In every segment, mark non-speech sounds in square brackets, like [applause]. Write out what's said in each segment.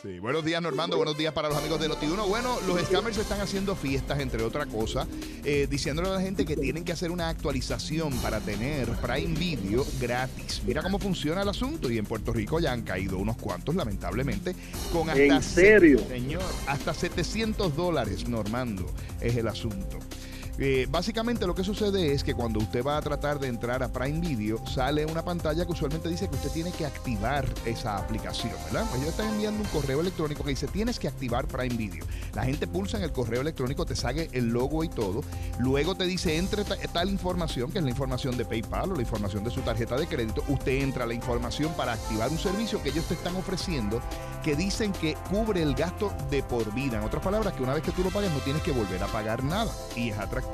Sí, buenos días Normando, buenos días para los amigos de Noti1. Bueno, los scammers están haciendo fiestas, entre otra cosa, eh, diciéndole a la gente que tienen que hacer una actualización para tener Prime Video gratis. Mira cómo funciona el asunto y en Puerto Rico ya han caído unos cuantos, lamentablemente, con hasta... ¿En serio? Señor, hasta 700 dólares, Normando, es el asunto. Eh, básicamente lo que sucede es que cuando usted va a tratar de entrar a Prime Video, sale una pantalla que usualmente dice que usted tiene que activar esa aplicación, ¿verdad? Pues yo estoy enviando un correo electrónico que dice tienes que activar Prime Video. La gente pulsa en el correo electrónico, te sale el logo y todo. Luego te dice entre tal información, que es la información de PayPal o la información de su tarjeta de crédito. Usted entra la información para activar un servicio que ellos te están ofreciendo que dicen que cubre el gasto de por vida. En otras palabras, que una vez que tú lo pagues no tienes que volver a pagar nada. Y es atractivo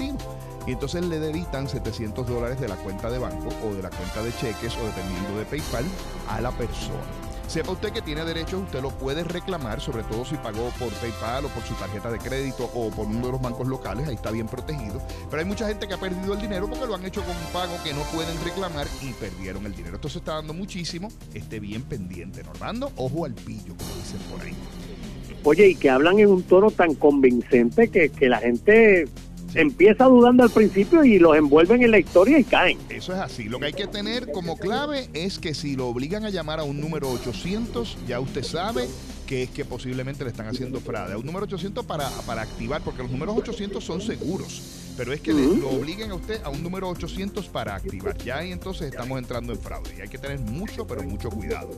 y entonces le debitan 700 dólares de la cuenta de banco o de la cuenta de cheques o dependiendo de PayPal a la persona. Sepa usted que tiene derecho, usted lo puede reclamar, sobre todo si pagó por PayPal o por su tarjeta de crédito o por uno de los bancos locales, ahí está bien protegido. Pero hay mucha gente que ha perdido el dinero porque lo han hecho con un pago que no pueden reclamar y perdieron el dinero. Esto se está dando muchísimo, esté bien pendiente, Normando, ojo al pillo, como dicen por ahí. Oye, y que hablan en un tono tan convincente que, que la gente empieza dudando al principio y los envuelven en la historia y caen. Eso es así. Lo que hay que tener como clave es que si lo obligan a llamar a un número 800, ya usted sabe que es que posiblemente le están haciendo fraude. A un número 800 para, para activar, porque los números 800 son seguros, pero es que le, lo obliguen a usted a un número 800 para activar. Ya ahí entonces estamos entrando en fraude y hay que tener mucho, pero mucho cuidado.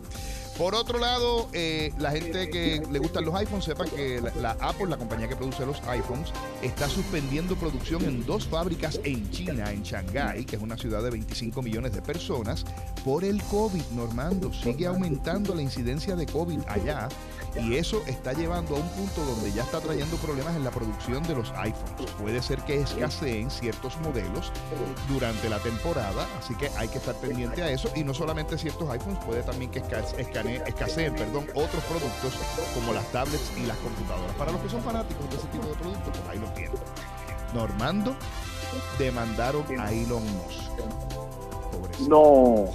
Por otro lado, eh, la gente que le gustan los iPhones sepa que la, Apple, la compañía que produce los iPhones, está suspendiendo producción en dos fábricas en China, en Shanghái, que es una ciudad de 25 millones de personas, por el COVID, Normando. Sigue aumentando la incidencia de COVID allá y eso está llevando a un punto donde ya está trayendo problemas en la producción de los iPhones. Puede ser que escaseen ciertos modelos durante la temporada, así que hay que estar pendiente a eso. Y no solamente ciertos iPhones, puede también que escaseen perdón, otros productos como las tablets y las computadoras. Para los que son fanáticos de ese tipo de productos, pues ahí lo tienen. Normando demandaron a Elon Musk. No.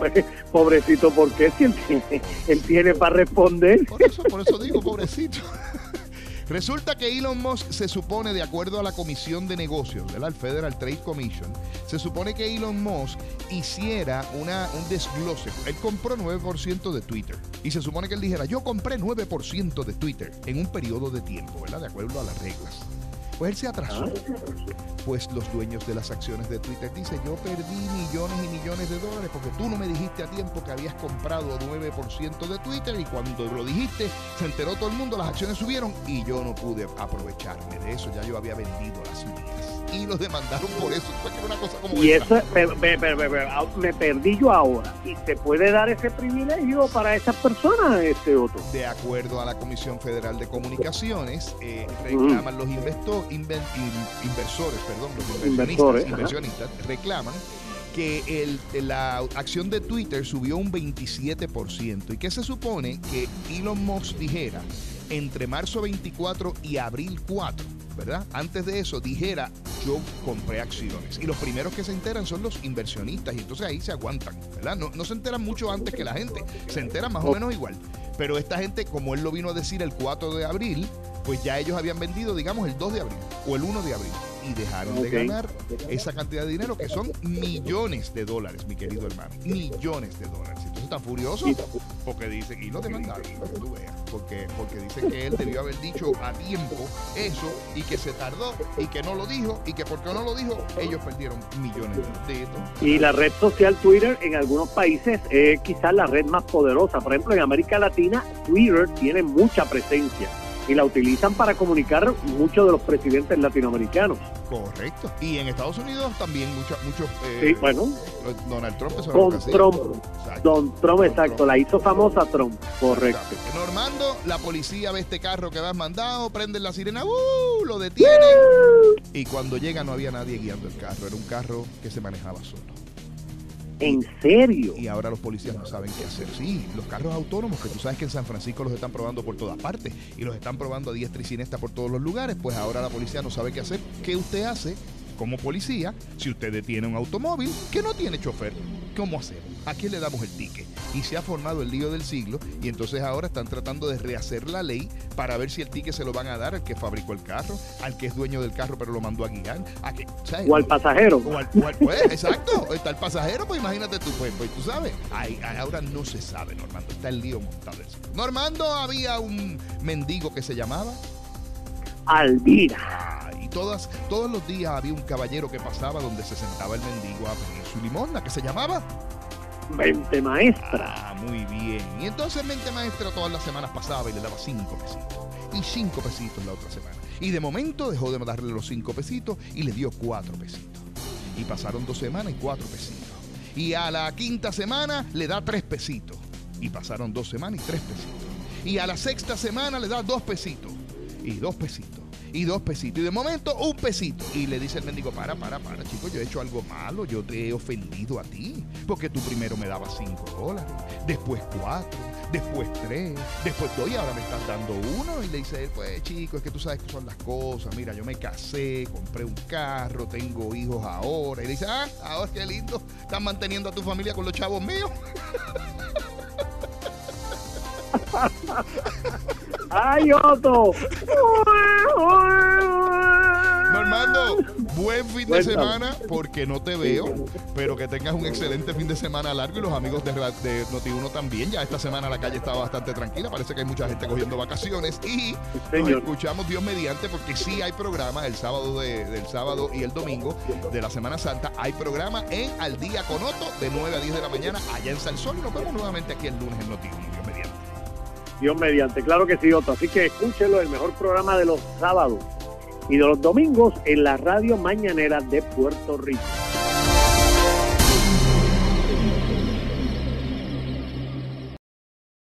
[laughs] pobrecito, porque si él tiene, él tiene para responder? Por eso, por eso digo, pobrecito. Resulta que Elon Musk se supone, de acuerdo a la Comisión de Negocios, ¿verdad? el Federal Trade Commission, se supone que Elon Musk hiciera una, un desglose. Él compró 9% de Twitter. Y se supone que él dijera, yo compré 9% de Twitter en un periodo de tiempo, ¿verdad? De acuerdo a las reglas. Pues él se atrasó. Pues los dueños de las acciones de Twitter dicen, yo perdí millones y millones de dólares porque tú no me dijiste a tiempo que habías comprado 9% de Twitter y cuando lo dijiste se enteró todo el mundo, las acciones subieron y yo no pude aprovecharme de eso, ya yo había vendido las mías y los demandaron por eso. una cosa como y eso, ah, me, perdí yo ahora. ¿Y se puede dar ese privilegio para esas personas, este otro? De acuerdo a la Comisión Federal de Comunicaciones, eh, reclaman los inversores, perdón, los inversionistas, inversionistas reclaman que el, la acción de Twitter subió un 27%. ¿Y qué se supone que Elon Musk dijera entre marzo 24 y abril 4? ¿verdad? Antes de eso dijera, yo compré acciones. Y los primeros que se enteran son los inversionistas y entonces ahí se aguantan, ¿verdad? No, no se enteran mucho antes que la gente, se enteran más o menos igual. Pero esta gente, como él lo vino a decir el 4 de abril, pues ya ellos habían vendido, digamos, el 2 de abril o el 1 de abril y dejaron de ganar esa cantidad de dinero que son millones de dólares, mi querido hermano. Millones de dólares. Están furiosos porque dicen, y lo demandaron, tú veas, porque, porque dicen que él debió haber dicho a tiempo eso y que se tardó y que no lo dijo y que porque no lo dijo, ellos perdieron millones de dólares. Y la red social Twitter en algunos países es quizás la red más poderosa. Por ejemplo, en América Latina, Twitter tiene mucha presencia y la utilizan para comunicar muchos de los presidentes latinoamericanos. Correcto. Y en Estados Unidos también muchos, muchos. Eh, sí, bueno. Donald Trump es Don Trump. Don Trump, exacto. La hizo famosa Trump. Correcto. Normando, la policía ve este carro que vas mandado, prenden la sirena, ¡uh! lo detienen. Y cuando llega no había nadie guiando el carro. Era un carro que se manejaba solo. ¿En serio? Y ahora los policías no saben qué hacer. Sí, los carros autónomos, que tú sabes que en San Francisco los están probando por todas partes y los están probando a diestra y siniestra por todos los lugares, pues ahora la policía no sabe qué hacer. ¿Qué usted hace como policía si usted detiene un automóvil que no tiene chofer? ¿Cómo hacemos? ¿A quién le damos el ticket? Y se ha formado el lío del siglo y entonces ahora están tratando de rehacer la ley para ver si el ticket se lo van a dar al que fabricó el carro, al que es dueño del carro pero lo mandó a guiar, a que, o al pasajero. O al, pues, exacto, está el pasajero, pues imagínate tú, pues, pues tú sabes, ahora no se sabe, Normando, está el lío montado. Normando había un mendigo que se llamaba Alvira. Todas, todos los días había un caballero que pasaba donde se sentaba el mendigo a pedir su limosna, que se llamaba Mente Maestra. Ah, muy bien. Y entonces Mente Maestra todas las semanas pasaba y le daba cinco pesitos. Y cinco pesitos la otra semana. Y de momento dejó de darle los cinco pesitos y le dio cuatro pesitos. Y pasaron dos semanas y cuatro pesitos. Y a la quinta semana le da tres pesitos. Y pasaron dos semanas y tres pesitos. Y a la sexta semana le da dos pesitos. Y dos pesitos y dos pesitos. Y de momento, un pesito. Y le dice el mendigo, para, para, para, chico, yo he hecho algo malo, yo te he ofendido a ti. Porque tú primero me dabas cinco dólares, después cuatro, después tres, después dos y ahora me estás dando uno. Y le dice él, pues chico, es que tú sabes que son las cosas. Mira, yo me casé, compré un carro, tengo hijos ahora. Y le dice, ah, ahora qué lindo, estás manteniendo a tu familia con los chavos míos. [laughs] ¡Ay, Otto! Normando, buen fin de semana porque no te veo, pero que tengas un excelente fin de semana largo y los amigos de, de Noti1 también. Ya esta semana la calle está bastante tranquila, parece que hay mucha gente cogiendo vacaciones y nos escuchamos Dios mediante porque sí hay programa el sábado del sábado y el domingo de la Semana Santa. Hay programa en Al Día con Otto de 9 a 10 de la mañana allá en Salsón y nos vemos nuevamente aquí el lunes en Noti1. Dios mediante, claro que sí, Otto. Así que escúchelo, el mejor programa de los sábados y de los domingos en la radio mañanera de Puerto Rico.